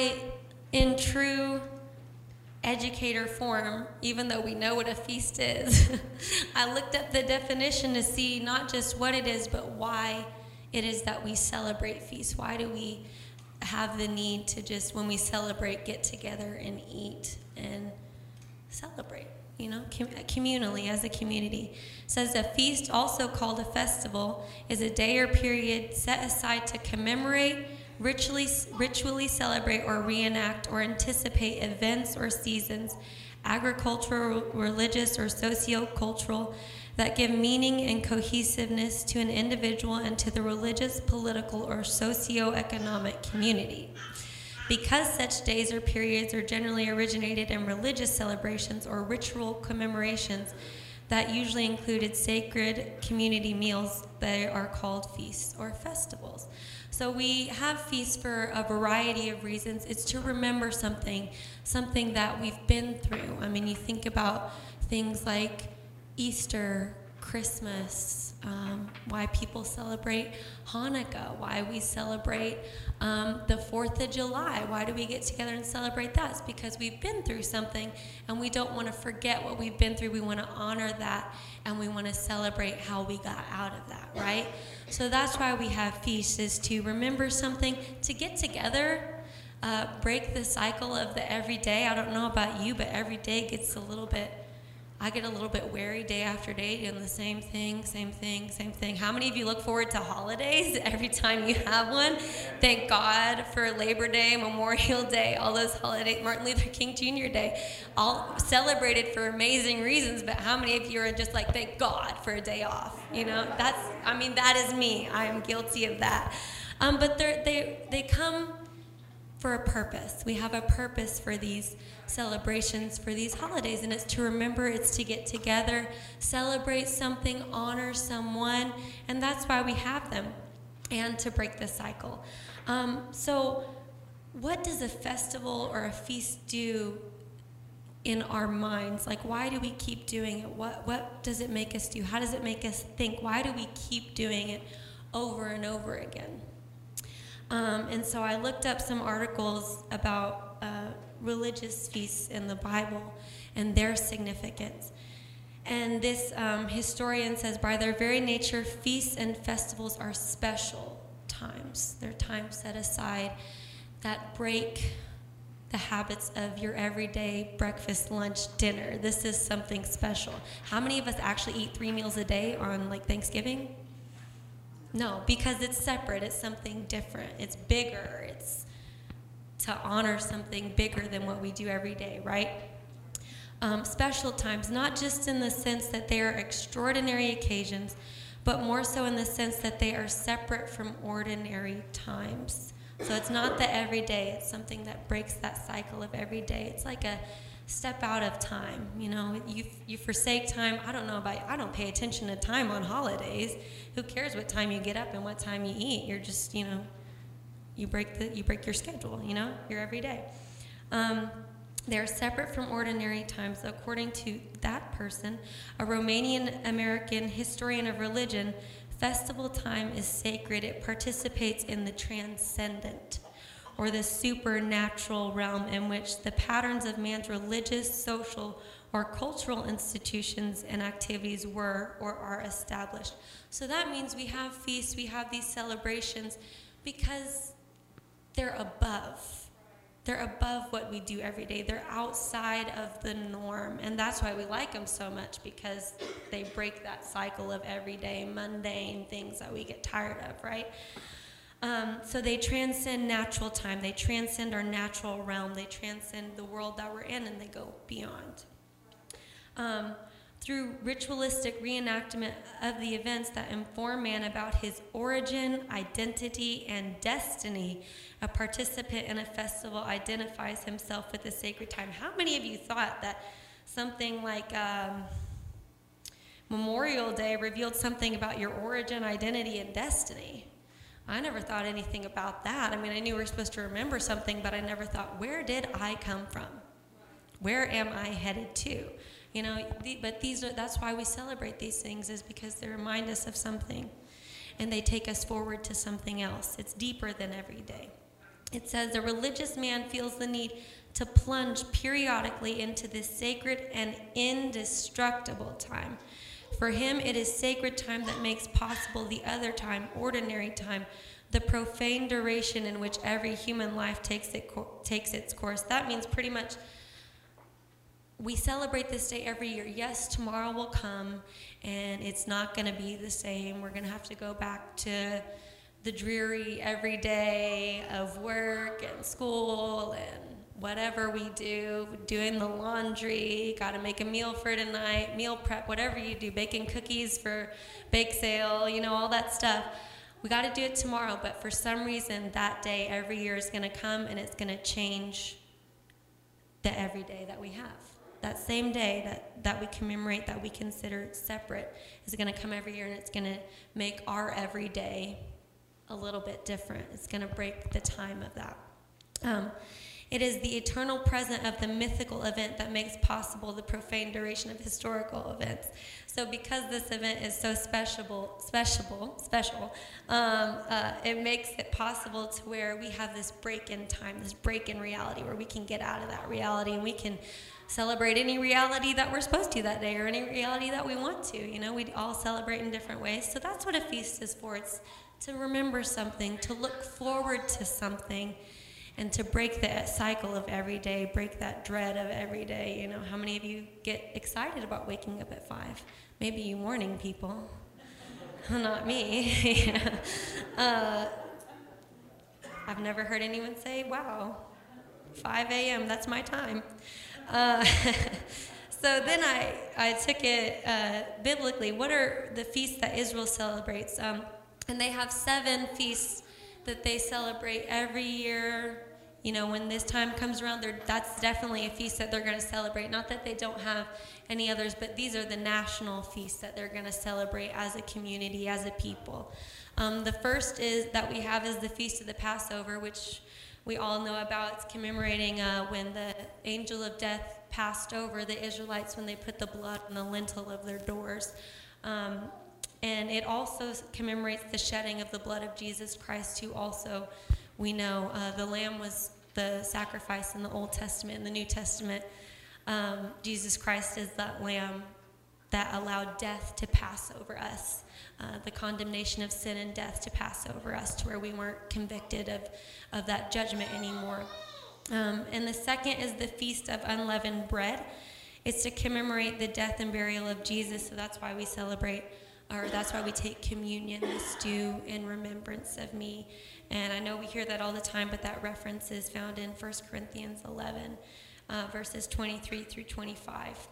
I, in true educator form, even though we know what a feast is, I looked up the definition to see not just what it is, but why it is that we celebrate feasts. Why do we have the need to just, when we celebrate, get together and eat and celebrate? You know, com- communally as a community. It says a feast, also called a festival, is a day or period set aside to commemorate ritually, ritually celebrate or reenact or anticipate events or seasons, agricultural, religious, or socio-cultural, that give meaning and cohesiveness to an individual and to the religious, political, or socio-economic community. Because such days or periods are generally originated in religious celebrations or ritual commemorations that usually included sacred community meals, they are called feasts or festivals. So we have feasts for a variety of reasons. It's to remember something, something that we've been through. I mean, you think about things like Easter, Christmas, um, why people celebrate Hanukkah, why we celebrate um, the 4th of July. Why do we get together and celebrate that? It's because we've been through something and we don't want to forget what we've been through. We want to honor that and we want to celebrate how we got out of that, right? So that's why we have feasts, is to remember something, to get together. Uh, break the cycle of the everyday. I don't know about you, but every day gets a little bit I get a little bit wary day after day doing the same thing, same thing, same thing. How many of you look forward to holidays every time you have one? Thank God for Labor Day, Memorial Day, all those holidays, Martin Luther King Jr. Day, all celebrated for amazing reasons. But how many of you are just like, thank God for a day off? You know, that's, I mean, that is me. I am guilty of that. Um, but they they come for a purpose. We have a purpose for these celebrations, for these holidays, and it's to remember, it's to get together, celebrate something, honor someone, and that's why we have them, and to break the cycle. Um, so, what does a festival or a feast do in our minds? Like, why do we keep doing it? What, what does it make us do? How does it make us think? Why do we keep doing it over and over again? Um, and so I looked up some articles about uh, religious feasts in the Bible and their significance. And this um, historian says, by their very nature, feasts and festivals are special times. They're times set aside that break the habits of your everyday breakfast, lunch, dinner. This is something special. How many of us actually eat three meals a day on like Thanksgiving? No, because it's separate. It's something different. It's bigger. It's to honor something bigger than what we do every day, right? Um, special times, not just in the sense that they are extraordinary occasions, but more so in the sense that they are separate from ordinary times. So it's not the everyday, it's something that breaks that cycle of every day. It's like a step out of time. You know, you, you forsake time. I don't know about. I don't pay attention to time on holidays. Who cares what time you get up and what time you eat? You're just, you know, you break the you break your schedule. You know, your every day. Um, they are separate from ordinary times, according to that person, a Romanian American historian of religion. Festival time is sacred. It participates in the transcendent or the supernatural realm in which the patterns of man's religious, social, or cultural institutions and activities were or are established. So that means we have feasts, we have these celebrations because they're above. They're above what we do every day. They're outside of the norm. And that's why we like them so much because they break that cycle of everyday, mundane things that we get tired of, right? Um, so they transcend natural time, they transcend our natural realm, they transcend the world that we're in, and they go beyond. Um, through ritualistic reenactment of the events that inform man about his origin, identity, and destiny, a participant in a festival identifies himself with the sacred time. How many of you thought that something like um, Memorial Day revealed something about your origin, identity, and destiny? I never thought anything about that. I mean, I knew we were supposed to remember something, but I never thought, where did I come from? Where am I headed to? You know, the, but these are, that's why we celebrate these things, is because they remind us of something and they take us forward to something else. It's deeper than every day. it says, The religious man feels the need to plunge periodically into this sacred and indestructible time. For him, it is sacred time that makes possible the other time, ordinary time, the profane duration in which every human life takes, it, takes its course. That means pretty much we celebrate this day every year. Yes, tomorrow will come and it's not going to be the same. We're going to have to go back to the dreary every day of work and school and whatever we do, doing the laundry, got to make a meal for tonight, meal prep, whatever you do, baking cookies for bake sale, you know, all that stuff. We got to do it tomorrow, but for some reason, that day every year is going to come and it's going to change the everyday that we have. That same day that, that we commemorate, that we consider separate, is going to come every year and it's going to make our everyday a little bit different. It's going to break the time of that. Um, it is the eternal present of the mythical event that makes possible the profane duration of historical events. So, because this event is so special, special, special, um, uh, it makes it possible to where we have this break in time, this break in reality, where we can get out of that reality and we can celebrate any reality that we're supposed to that day or any reality that we want to. You know, we all celebrate in different ways. So that's what a feast is for. It's to remember something, to look forward to something and to break the cycle of every day, break that dread of every day. You know, how many of you get excited about waking up at five? Maybe you morning people. Not me. uh, I've never heard anyone say, wow, 5 a.m., that's my time. Uh, so then I, I took it uh, biblically. What are the feasts that Israel celebrates? Um, and they have seven feasts that they celebrate every year you know, when this time comes around, that's definitely a feast that they're going to celebrate. Not that they don't have any others, but these are the national feasts that they're going to celebrate as a community, as a people. Um, the first is that we have is the Feast of the Passover, which we all know about. It's commemorating uh, when the angel of death passed over the Israelites when they put the blood on the lintel of their doors. Um, and it also commemorates the shedding of the blood of Jesus Christ, who also we know uh, the lamb was the sacrifice in the Old Testament. In the New Testament, um, Jesus Christ is that lamb that allowed death to pass over us, uh, the condemnation of sin and death to pass over us to where we weren't convicted of, of that judgment anymore. Um, and the second is the Feast of Unleavened Bread. It's to commemorate the death and burial of Jesus, so that's why we celebrate, or that's why we take communion, this do in remembrance of me. And I know we hear that all the time, but that reference is found in 1 Corinthians 11, uh, verses 23 through 25.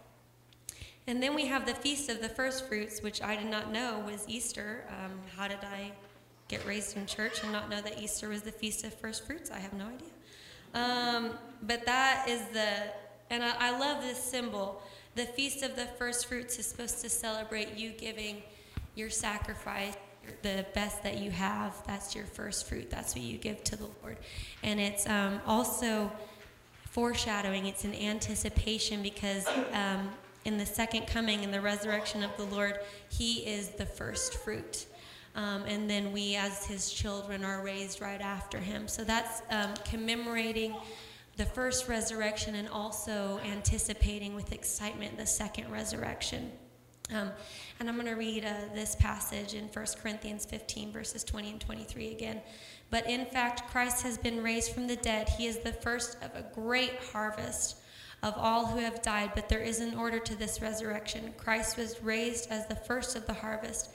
And then we have the Feast of the First Fruits, which I did not know was Easter. Um, how did I get raised in church and not know that Easter was the Feast of First Fruits? I have no idea. Um, but that is the, and I, I love this symbol. The Feast of the First Fruits is supposed to celebrate you giving your sacrifice the best that you have, that's your first fruit. That's what you give to the Lord. And it's um, also foreshadowing, it's an anticipation because um, in the second coming and the resurrection of the Lord, He is the first fruit. Um, and then we, as His children, are raised right after Him. So that's um, commemorating the first resurrection and also anticipating with excitement the second resurrection. Um, and I'm going to read uh, this passage in 1 Corinthians 15, verses 20 and 23 again. But in fact, Christ has been raised from the dead. He is the first of a great harvest of all who have died, but there is an order to this resurrection. Christ was raised as the first of the harvest.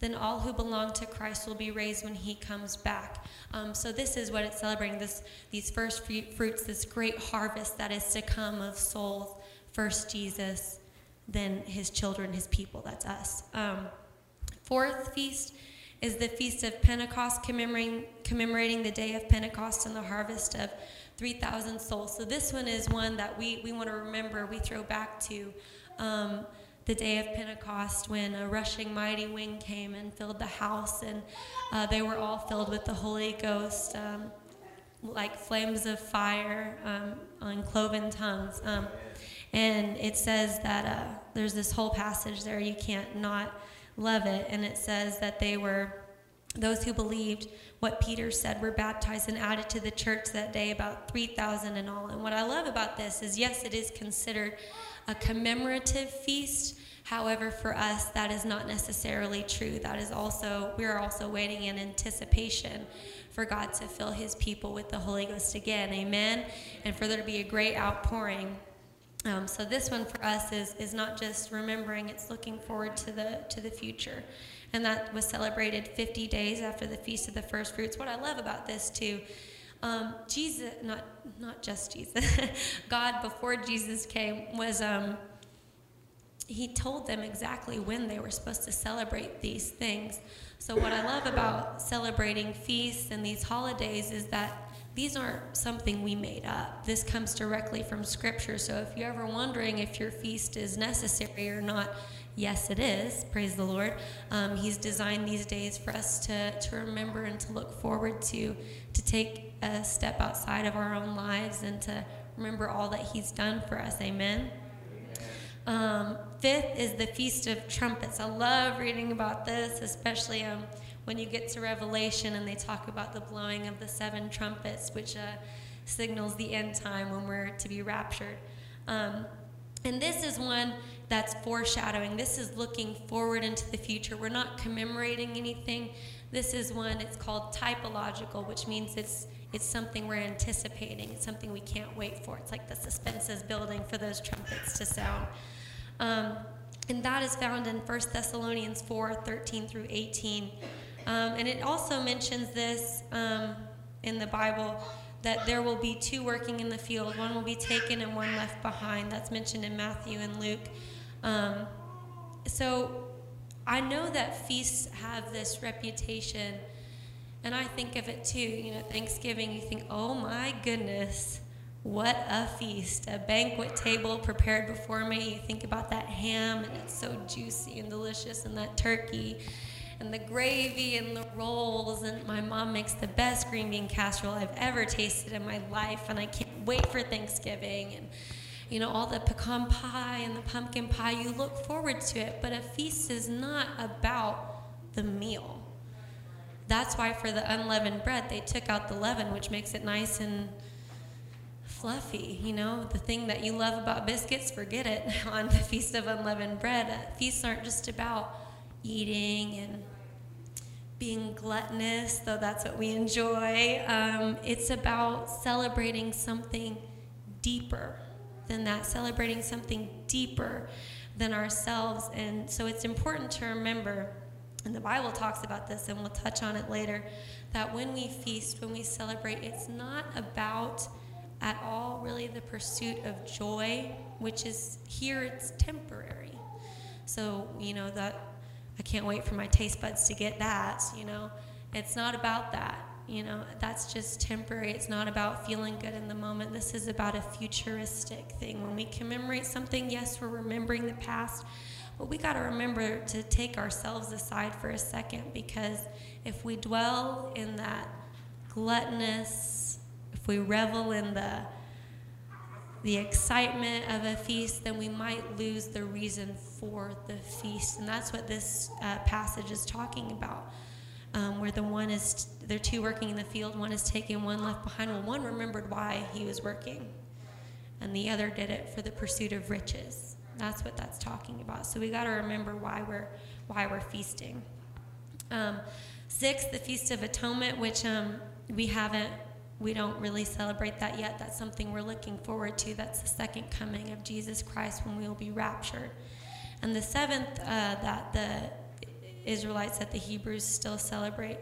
Then all who belong to Christ will be raised when he comes back. Um, so this is what it's celebrating: this, these first fruits, this great harvest that is to come of souls. First Jesus, than his children, his people. That's us. Um, fourth feast is the Feast of Pentecost, commemorating, commemorating the day of Pentecost and the harvest of 3,000 souls. So this one is one that we, we want to remember. We throw back to um, the day of Pentecost when a rushing mighty wind came and filled the house, and uh, they were all filled with the Holy Ghost, um, like flames of fire um, on cloven tongues. Um, and it says that uh, there's this whole passage there, you can't not love it. And it says that they were, those who believed what Peter said were baptized and added to the church that day, about 3,000 in all. And what I love about this is yes, it is considered a commemorative feast. However, for us, that is not necessarily true. That is also, we are also waiting in anticipation for God to fill his people with the Holy Ghost again. Amen. And for there to be a great outpouring. Um, so this one for us is, is not just remembering, it's looking forward to the, to the future and that was celebrated 50 days after the Feast of the First Fruits. What I love about this too, um, Jesus, not not just Jesus, God before Jesus came was. Um, he told them exactly when they were supposed to celebrate these things. So, what I love about celebrating feasts and these holidays is that these aren't something we made up. This comes directly from Scripture. So, if you're ever wondering if your feast is necessary or not, Yes, it is. Praise the Lord. Um, he's designed these days for us to, to remember and to look forward to, to take a step outside of our own lives and to remember all that He's done for us. Amen. Um, fifth is the Feast of Trumpets. I love reading about this, especially um, when you get to Revelation and they talk about the blowing of the seven trumpets, which uh, signals the end time when we're to be raptured. Um, and this is one that's foreshadowing. This is looking forward into the future. We're not commemorating anything. This is one, it's called typological, which means it's it's something we're anticipating. It's something we can't wait for. It's like the suspense is building for those trumpets to sound. Um, and that is found in 1 Thessalonians 4 13 through 18. Um, and it also mentions this um, in the Bible that there will be two working in the field. One will be taken and one left behind. That's mentioned in Matthew and Luke. Um, so I know that feasts have this reputation, and I think of it too. You know, Thanksgiving, you think, oh my goodness, what a feast, a banquet table prepared before me. You think about that ham, and it's so juicy and delicious, and that turkey. And the gravy and the rolls, and my mom makes the best green bean casserole I've ever tasted in my life, and I can't wait for Thanksgiving. And you know, all the pecan pie and the pumpkin pie, you look forward to it. But a feast is not about the meal. That's why for the unleavened bread, they took out the leaven, which makes it nice and fluffy. You know, the thing that you love about biscuits, forget it on the Feast of Unleavened Bread. Feasts aren't just about eating and being gluttonous, though that's what we enjoy. Um, it's about celebrating something deeper than that, celebrating something deeper than ourselves. And so it's important to remember, and the Bible talks about this, and we'll touch on it later, that when we feast, when we celebrate, it's not about at all really the pursuit of joy, which is here it's temporary. So, you know, that I can't wait for my taste buds to get that, you know. It's not about that. You know, that's just temporary. It's not about feeling good in the moment. This is about a futuristic thing. When we commemorate something, yes, we're remembering the past, but we got to remember to take ourselves aside for a second because if we dwell in that gluttonous, if we revel in the the excitement of a feast, then we might lose the reason for the feast. And that's what this uh, passage is talking about um, where the one is, they're two working in the field, one is taken, one left behind. Well, one remembered why he was working, and the other did it for the pursuit of riches. That's what that's talking about. So we got to remember why we're why we're feasting. Um, six, the Feast of Atonement, which um, we haven't, we don't really celebrate that yet. That's something we're looking forward to. That's the second coming of Jesus Christ when we will be raptured. And the seventh, uh, that the Israelites that the Hebrews still celebrate.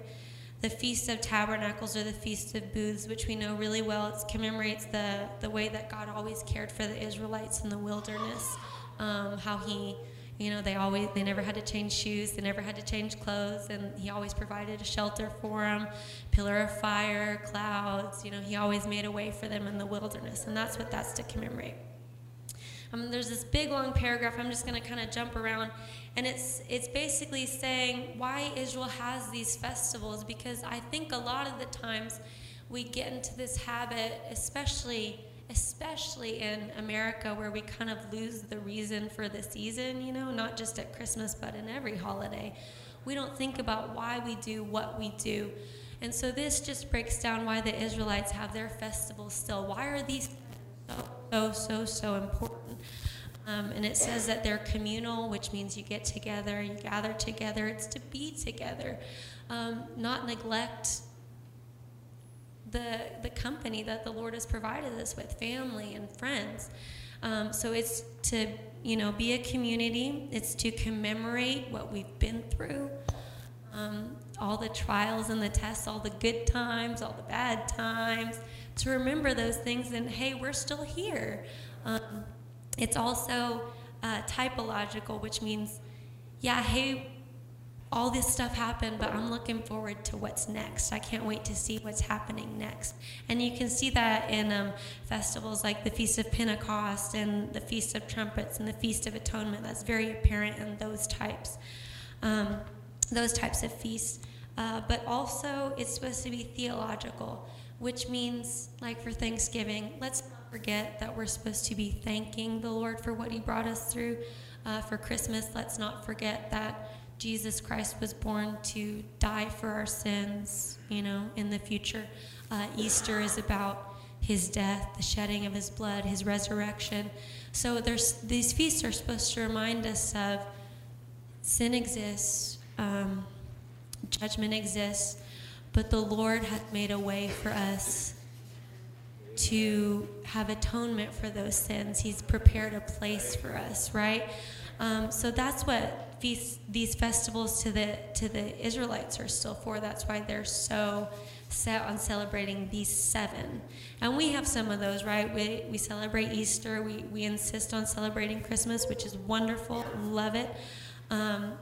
The Feast of Tabernacles or the Feast of Booths, which we know really well, it commemorates the, the way that God always cared for the Israelites in the wilderness, um, how He, you know, they always they never had to change shoes, they never had to change clothes, and He always provided a shelter for them, pillar of fire, clouds. You know, He always made a way for them in the wilderness, and that's what that's to commemorate. Um, there's this big long paragraph. I'm just going to kind of jump around, and it's it's basically saying why Israel has these festivals because I think a lot of the times we get into this habit, especially especially in America where we kind of lose the reason for the season. You know, not just at Christmas but in every holiday. We don't think about why we do what we do. And so this just breaks down why the Israelites have their festivals still. Why are these so, so, so, important? Um, and it says that they're communal, which means you get together, you gather together. It's to be together, um, not neglect the the company that the Lord has provided us with, family and friends. Um, so it's to you know be a community. It's to commemorate what we've been through, um, all the trials and the tests, all the good times, all the bad times. To remember those things, and hey, we're still here. Um, it's also uh, typological, which means, yeah, hey, all this stuff happened, but I'm looking forward to what's next. I can't wait to see what's happening next. And you can see that in um, festivals like the Feast of Pentecost and the Feast of Trumpets and the Feast of Atonement. That's very apparent in those types, um, those types of feasts. Uh, but also, it's supposed to be theological, which means, like for Thanksgiving, let's not forget that we're supposed to be thanking the Lord for what He brought us through. Uh, for Christmas, let's not forget that Jesus Christ was born to die for our sins, you know, in the future. Uh, Easter is about his death, the shedding of his blood, his resurrection. So there's these feasts are supposed to remind us of sin exists, um, judgment exists, but the Lord hath made a way for us to have atonement for those sins. He's prepared a place for us, right? Um, so that's what feast, these festivals to the to the Israelites are still for. That's why they're so set on celebrating these seven. And we have some of those, right? We, we celebrate Easter. We, we insist on celebrating Christmas, which is wonderful. Love it. Um,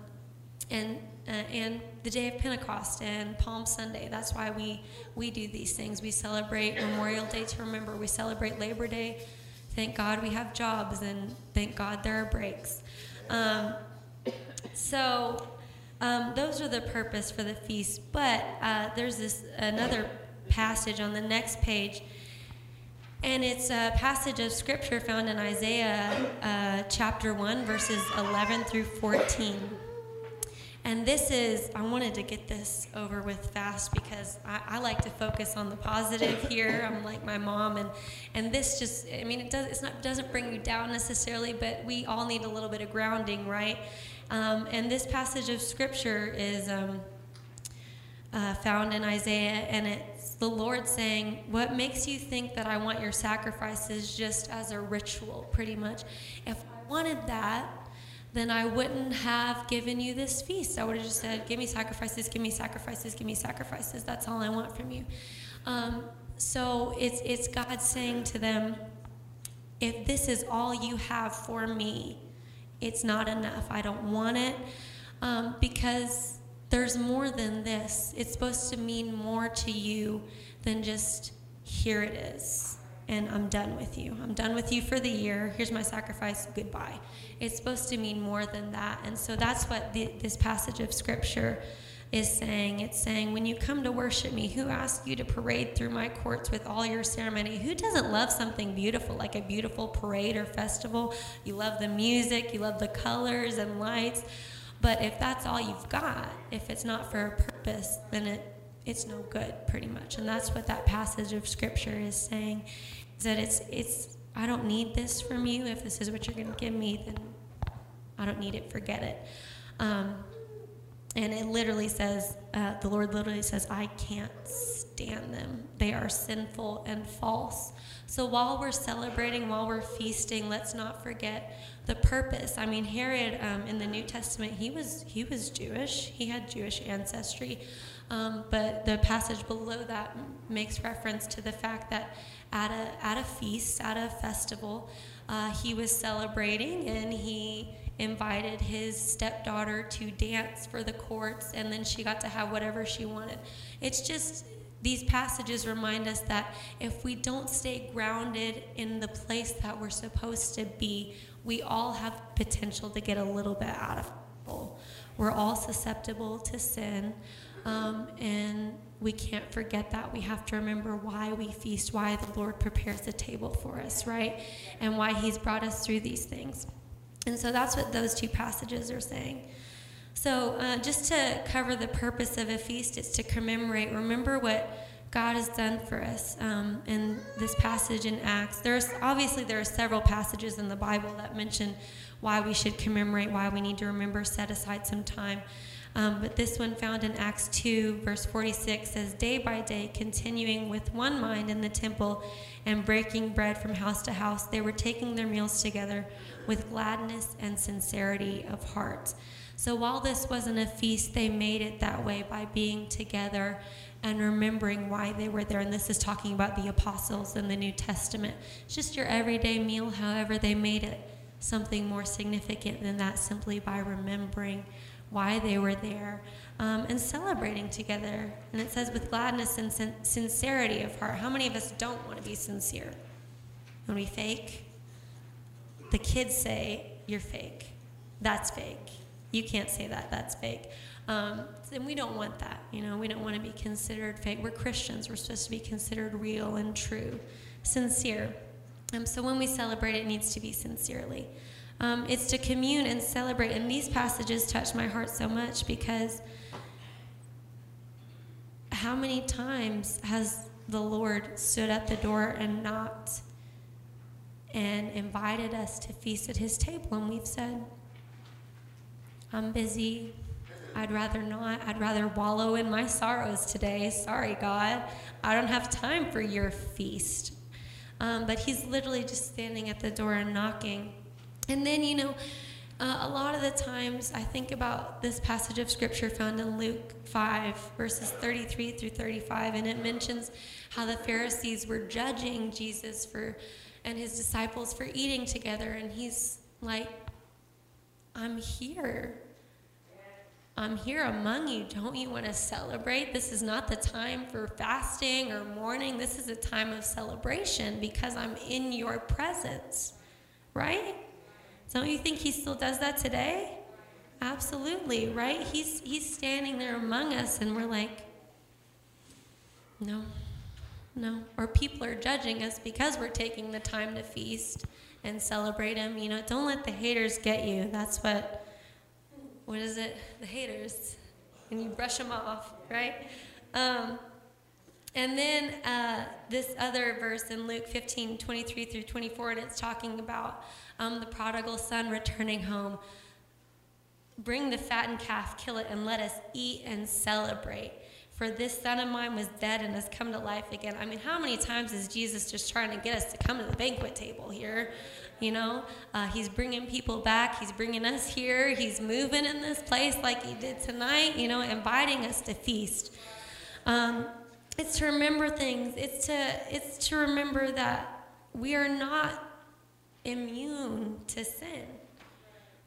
and uh, and the day of Pentecost and Palm Sunday. That's why we we do these things. We celebrate Memorial Day to remember. We celebrate Labor Day. Thank God we have jobs, and thank God there are breaks. Um, so um, those are the purpose for the feast. But uh, there's this another passage on the next page, and it's a passage of scripture found in Isaiah uh, chapter one, verses 11 through 14. And this is, I wanted to get this over with fast because I, I, like to focus on the positive here. I'm like my mom, and and this just, I mean, it does, it's not doesn't bring you down necessarily, but we all need a little bit of grounding, right? Um, and this passage of scripture is um, uh, found in Isaiah, and it's the Lord saying, "What makes you think that I want your sacrifices just as a ritual? Pretty much, if I wanted that." then I wouldn't have given you this feast. I would have just said, Give me sacrifices, give me sacrifices, give me sacrifices. That's all I want from you. Um, so it's, it's God saying to them, If this is all you have for me, it's not enough. I don't want it um, because there's more than this. It's supposed to mean more to you than just here it is and I'm done with you. I'm done with you for the year. Here's my sacrifice. Goodbye. It's supposed to mean more than that. And so that's what the, this passage of scripture is saying. It's saying, when you come to worship me, who asked you to parade through my courts with all your ceremony? Who doesn't love something beautiful, like a beautiful parade or festival? You love the music, you love the colors and lights. But if that's all you've got, if it's not for a purpose, then it it's no good pretty much and that's what that passage of scripture is saying is that it's it's i don't need this from you if this is what you're going to give me then i don't need it forget it um, and it literally says uh, the lord literally says i can't stand them. They are sinful and false. So while we're celebrating while we're feasting let's not forget the purpose. I mean herod um, in the new testament he was he was jewish. He had jewish ancestry. Um, but the passage below that makes reference to the fact that at a, at a feast, at a festival, uh, he was celebrating and he invited his stepdaughter to dance for the courts, and then she got to have whatever she wanted. It's just these passages remind us that if we don't stay grounded in the place that we're supposed to be, we all have potential to get a little bit out of control. We're all susceptible to sin. Um, and we can't forget that. We have to remember why we feast, why the Lord prepares the table for us, right? And why He's brought us through these things. And so that's what those two passages are saying. So, uh, just to cover the purpose of a feast, it's to commemorate, remember what God has done for us. Um, in this passage in Acts, there's obviously there are several passages in the Bible that mention why we should commemorate, why we need to remember, set aside some time. Um, but this one found in Acts 2, verse 46 says, Day by day, continuing with one mind in the temple and breaking bread from house to house, they were taking their meals together with gladness and sincerity of heart. So while this wasn't a feast, they made it that way by being together and remembering why they were there. And this is talking about the apostles in the New Testament. It's just your everyday meal, however, they made it something more significant than that simply by remembering why they were there um, and celebrating together. And it says, with gladness and sin- sincerity of heart. How many of us don't want to be sincere? When we fake? The kids say, You're fake. That's fake. You can't say that. That's fake. Um, and we don't want that. You know, we don't want to be considered fake. We're Christians. We're supposed to be considered real and true, sincere. Um, so when we celebrate, it needs to be sincerely. Um, it's to commune and celebrate. And these passages touch my heart so much because how many times has the Lord stood at the door and knocked and invited us to feast at his table? And we've said, I'm busy. I'd rather not. I'd rather wallow in my sorrows today. Sorry, God. I don't have time for your feast. Um, but he's literally just standing at the door and knocking. And then, you know, uh, a lot of the times I think about this passage of scripture found in Luke 5, verses 33 through 35, and it mentions how the Pharisees were judging Jesus for and his disciples for eating together. And he's like, I'm here. I'm here among you. Don't you want to celebrate? This is not the time for fasting or mourning. This is a time of celebration because I'm in your presence, right? Don't you think he still does that today? Absolutely, right? He's he's standing there among us and we're like no. No. Or people are judging us because we're taking the time to feast and celebrate him. You know, don't let the haters get you. That's what what is it? The haters. And you brush them off, right? Um, and then uh, this other verse in Luke 15, 23 through 24, and it's talking about um, the prodigal son returning home. Bring the fattened calf, kill it, and let us eat and celebrate. For this son of mine was dead and has come to life again. I mean, how many times is Jesus just trying to get us to come to the banquet table here? You know, uh, he's bringing people back. He's bringing us here. He's moving in this place like he did tonight, you know, inviting us to feast. Um, it's to remember things. It's to, it's to remember that we are not immune to sin.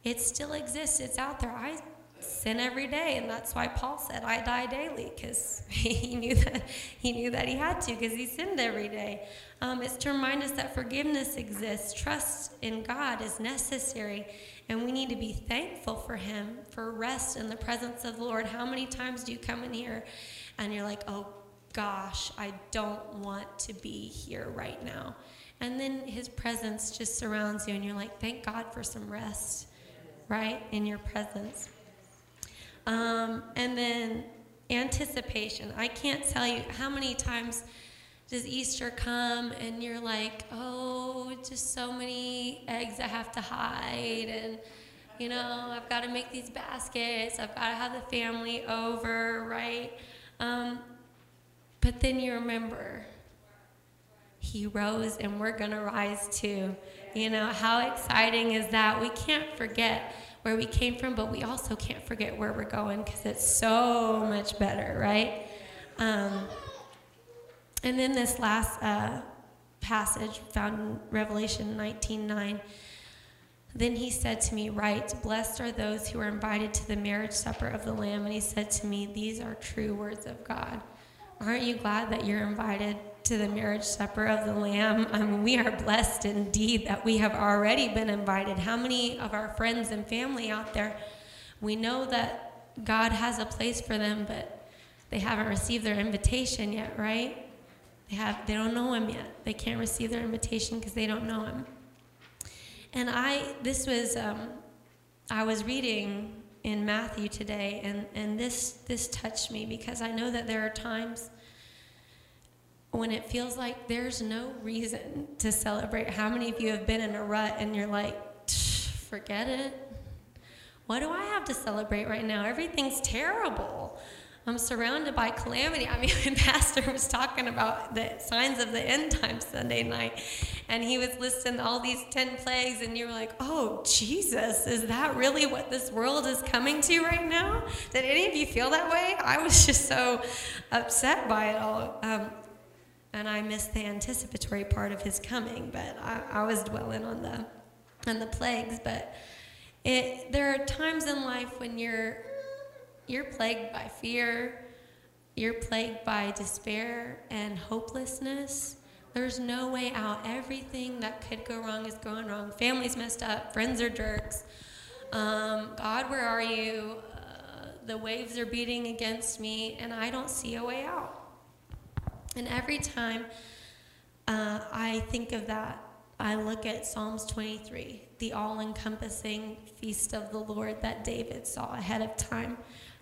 It still exists, it's out there. I sin every day, and that's why Paul said, I die daily, because he knew that he knew that he had to, because he sinned every day. Um, it's to remind us that forgiveness exists, trust in God is necessary, and we need to be thankful for Him for rest in the presence of the Lord. How many times do you come in here and you're like, oh gosh, I don't want to be here right now? And then his presence just surrounds you, and you're like, thank God for some rest, right? In your presence. Um, and then anticipation. I can't tell you how many times does Easter come and you're like, oh, just so many eggs I have to hide, and you know, I've got to make these baskets, I've got to have the family over, right? Um, but then you remember he rose and we're going to rise too. You know, how exciting is that? We can't forget where we came from, but we also can't forget where we're going because it's so much better, right? Um, and then this last uh, passage found in Revelation 19:9. Then he said to me, Write, blessed are those who are invited to the marriage supper of the Lamb. And he said to me, These are true words of God. Aren't you glad that you're invited to the marriage supper of the Lamb. I mean, we are blessed indeed that we have already been invited. How many of our friends and family out there, we know that God has a place for them, but they haven't received their invitation yet, right? They have they don't know him yet. They can't receive their invitation because they don't know him. And I this was um, I was reading in Matthew today, and, and this, this touched me because I know that there are times when it feels like there's no reason to celebrate. How many of you have been in a rut and you're like, forget it? What do I have to celebrate right now? Everything's terrible. I'm surrounded by calamity. I mean, my pastor was talking about the signs of the end time Sunday night, and he was listing all these 10 plagues, and you were like, oh, Jesus, is that really what this world is coming to right now? Did any of you feel that way? I was just so upset by it all. Um, and I missed the anticipatory part of his coming, but I, I was dwelling on the on the plagues. But it, there are times in life when you're you're plagued by fear, you're plagued by despair and hopelessness. There's no way out. Everything that could go wrong is going wrong. Family's messed up. Friends are jerks. Um, God, where are you? Uh, the waves are beating against me, and I don't see a way out. And every time uh, I think of that, I look at Psalms 23, the all encompassing feast of the Lord that David saw ahead of time.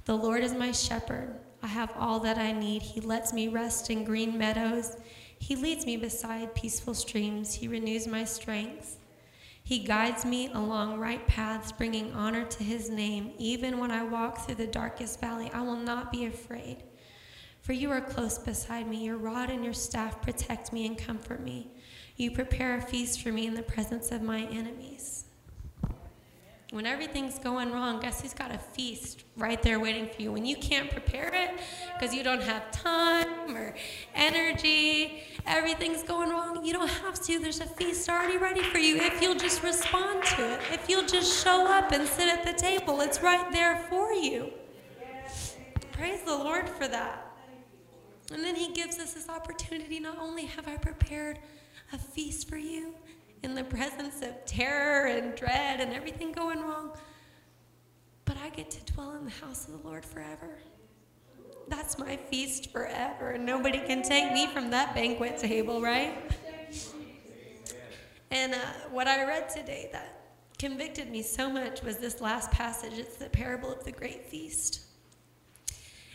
The Lord is my shepherd. I have all that I need. He lets me rest in green meadows. He leads me beside peaceful streams. He renews my strength. He guides me along right paths, bringing honor to his name. Even when I walk through the darkest valley, I will not be afraid. For you are close beside me. Your rod and your staff protect me and comfort me. You prepare a feast for me in the presence of my enemies. When everything's going wrong, guess who's got a feast right there waiting for you? When you can't prepare it because you don't have time or energy, everything's going wrong, you don't have to. There's a feast already ready for you if you'll just respond to it. If you'll just show up and sit at the table, it's right there for you. Praise the Lord for that. And then he gives us this opportunity not only have I prepared a feast for you in the presence of terror and dread and everything going wrong, but I get to dwell in the house of the Lord forever. That's my feast forever, nobody can take me from that banquet table, right? And uh, what I read today that convicted me so much was this last passage. It's the parable of the great feast.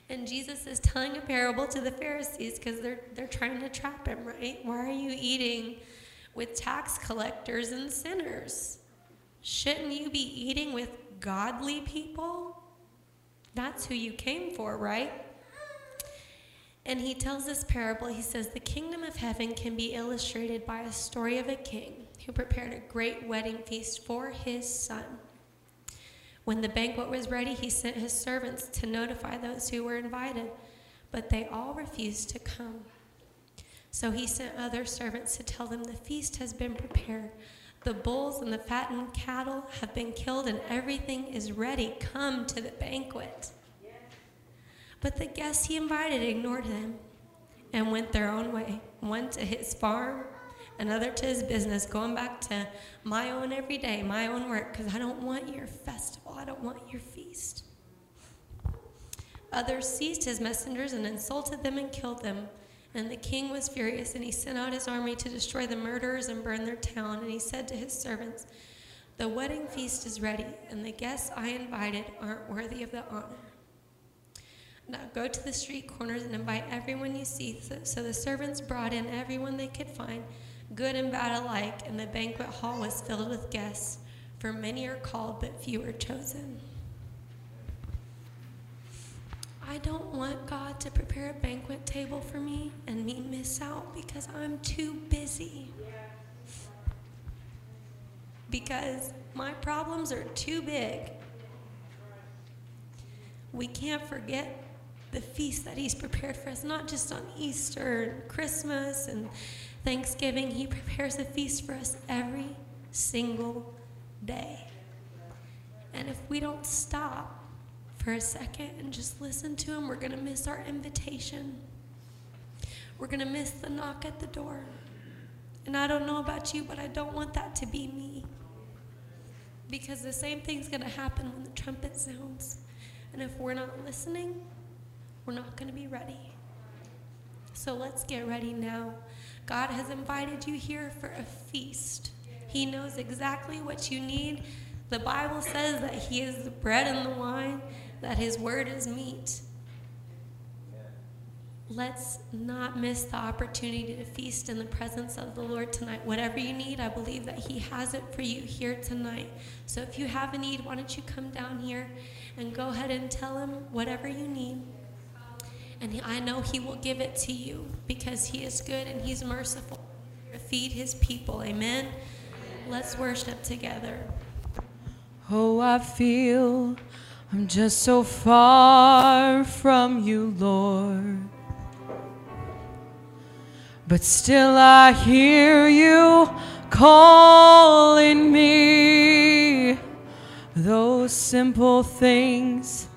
And Jesus is telling a parable to the Pharisees because they're, they're trying to trap him, right? Why are you eating with tax collectors and sinners? Shouldn't you be eating with godly people? That's who you came for, right? And he tells this parable. He says, The kingdom of heaven can be illustrated by a story of a king who prepared a great wedding feast for his son. When the banquet was ready, he sent his servants to notify those who were invited, but they all refused to come. So he sent other servants to tell them the feast has been prepared. The bulls and the fattened cattle have been killed, and everything is ready. Come to the banquet. But the guests he invited ignored him and went their own way, one to his farm, another to his business, going back to my own everyday, my own work, because I don't want your festival. I don't want your feast. Others seized his messengers and insulted them and killed them. And the king was furious, and he sent out his army to destroy the murderers and burn their town. And he said to his servants, The wedding feast is ready, and the guests I invited aren't worthy of the honor. Now go to the street corners and invite everyone you see. So, the servants brought in everyone they could find good and bad alike, and the banquet hall was filled with guests, for many are called, but few are chosen. I don't want God to prepare a banquet table for me and me miss out because I'm too busy. Because my problems are too big. We can't forget the feast that He's prepared for us, not just on Easter and Christmas and Thanksgiving, He prepares a feast for us every single day. And if we don't stop for a second and just listen to Him, we're going to miss our invitation. We're going to miss the knock at the door. And I don't know about you, but I don't want that to be me. Because the same thing's going to happen when the trumpet sounds. And if we're not listening, we're not going to be ready. So let's get ready now. God has invited you here for a feast. He knows exactly what you need The Bible says that He is the bread and the wine, that His word is meat. Let's not miss the opportunity to feast in the presence of the Lord tonight. Whatever you need, I believe that He has it for you here tonight. So if you have a need, why don't you come down here and go ahead and tell Him whatever you need. And I know He will give it to you because He is good and He's merciful. Feed His people. Amen. Let's worship together. Oh, I feel I'm just so far from you, Lord. But still I hear you calling me. Those simple things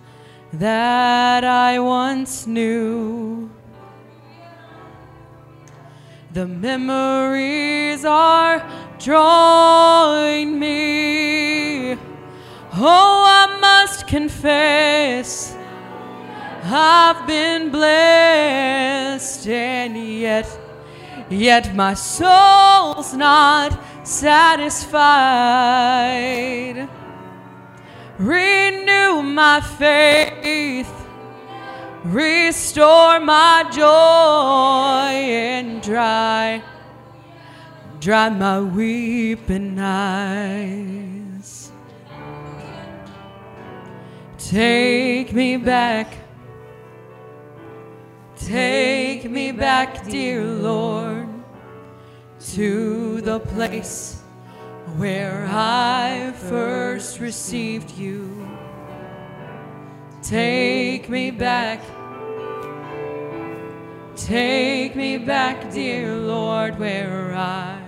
that I once knew. The memories are drawing me. Confess, I've been blessed, and yet, yet my soul's not satisfied. Renew my faith, restore my joy, and dry, dry my weeping eyes. Take me back, take me back, dear Lord, to the place where I first received you. Take me back, take me back, dear Lord, where I